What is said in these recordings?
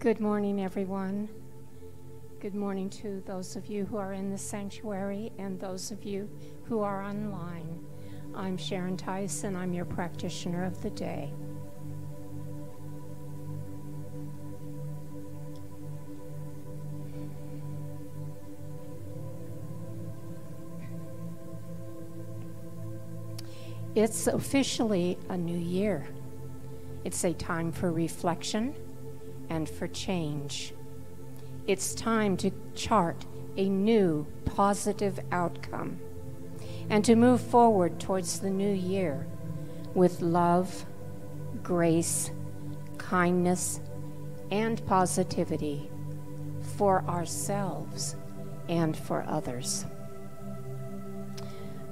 Good morning, everyone. Good morning to those of you who are in the sanctuary and those of you who are online. I'm Sharon Tice. I'm your practitioner of the day. It's officially a new year. It's a time for reflection and for change. It's time to chart a new positive outcome and to move forward towards the new year with love, grace, kindness, and positivity for ourselves and for others.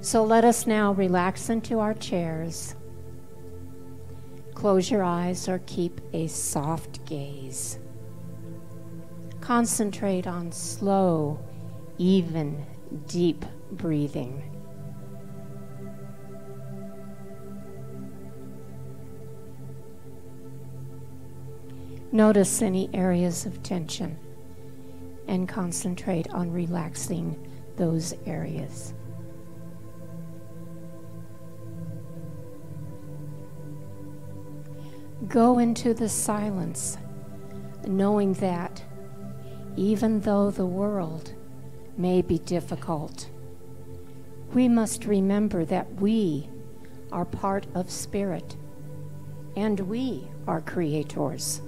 So let us now relax into our chairs. Close your eyes or keep a soft gaze. Concentrate on slow, even, deep breathing. Notice any areas of tension and concentrate on relaxing those areas. Go into the silence, knowing that even though the world may be difficult, we must remember that we are part of spirit and we are creators.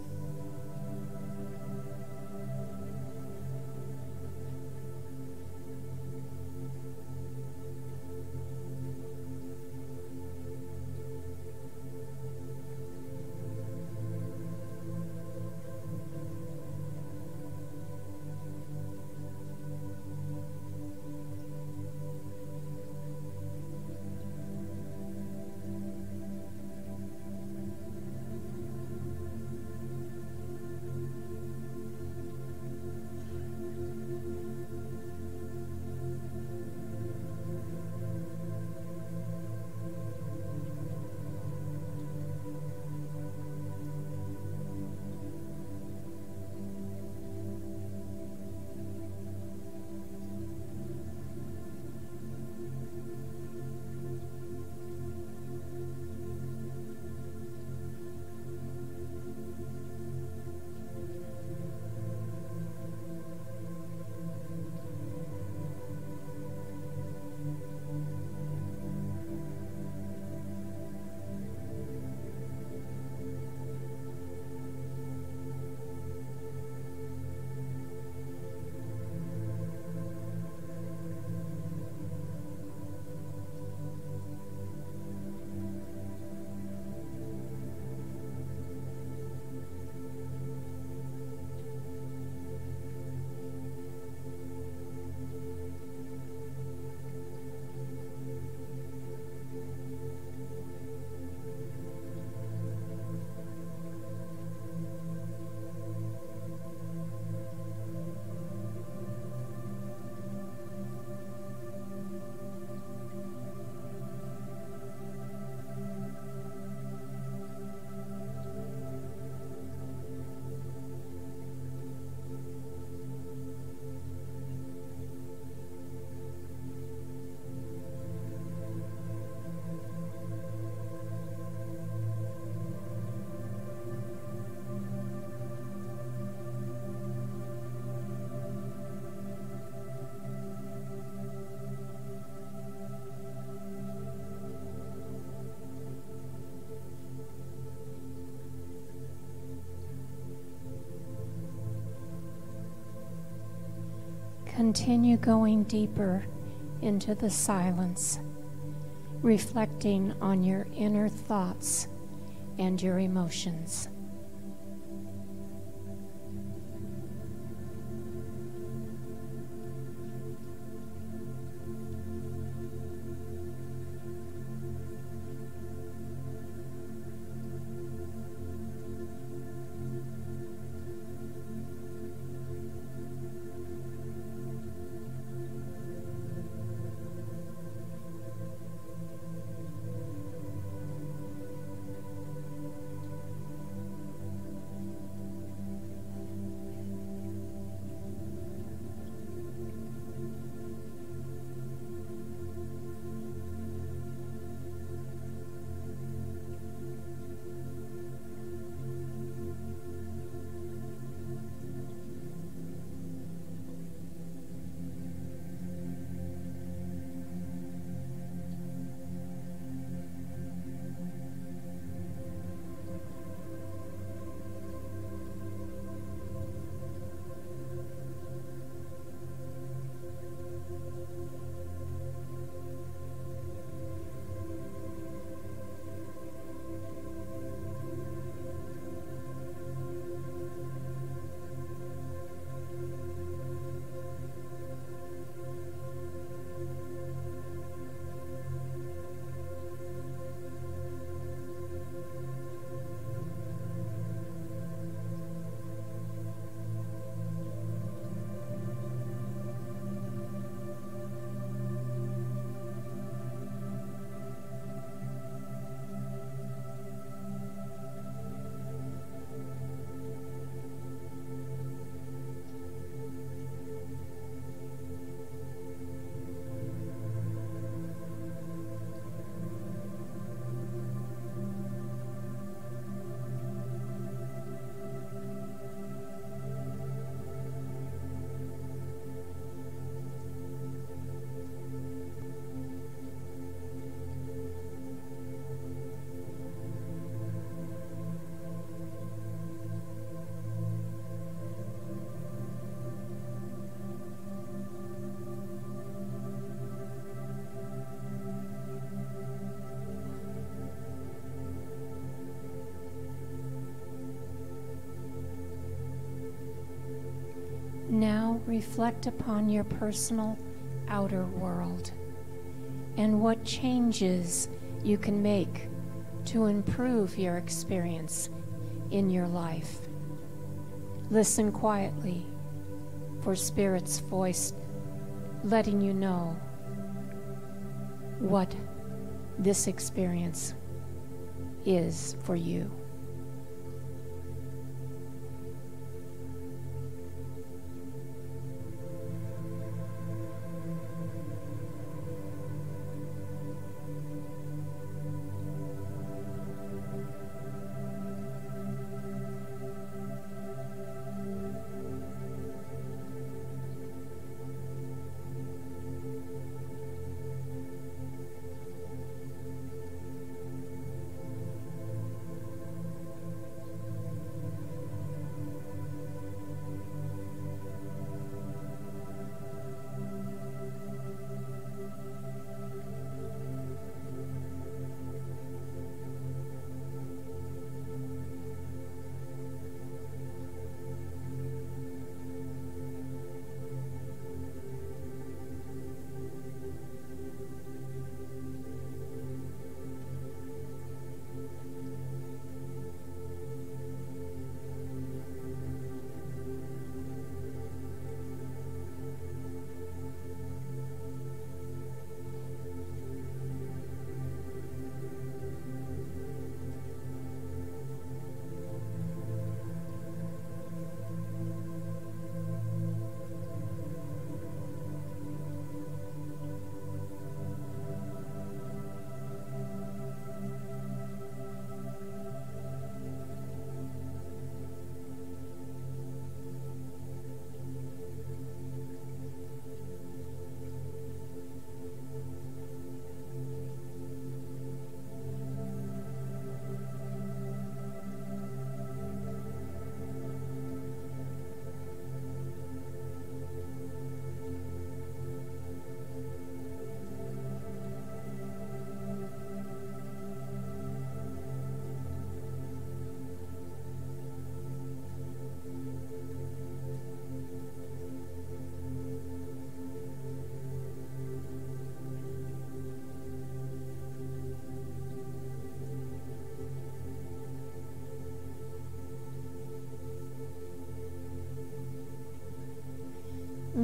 Continue going deeper into the silence, reflecting on your inner thoughts and your emotions. Reflect upon your personal outer world and what changes you can make to improve your experience in your life. Listen quietly for Spirit's voice letting you know what this experience is for you.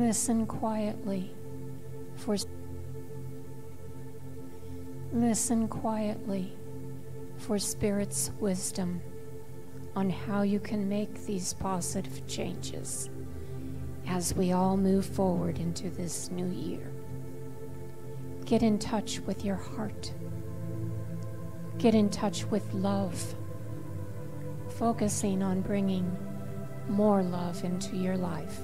Listen quietly for Listen quietly for Spirit's wisdom on how you can make these positive changes as we all move forward into this new year. Get in touch with your heart. Get in touch with love, focusing on bringing more love into your life.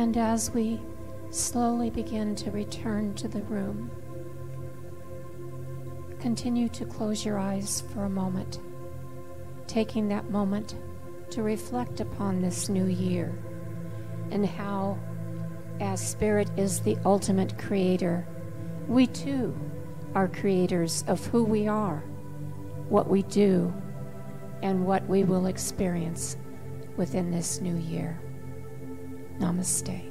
And as we slowly begin to return to the room, continue to close your eyes for a moment, taking that moment to reflect upon this new year and how, as Spirit is the ultimate creator, we too are creators of who we are, what we do, and what we will experience within this new year. Namaste.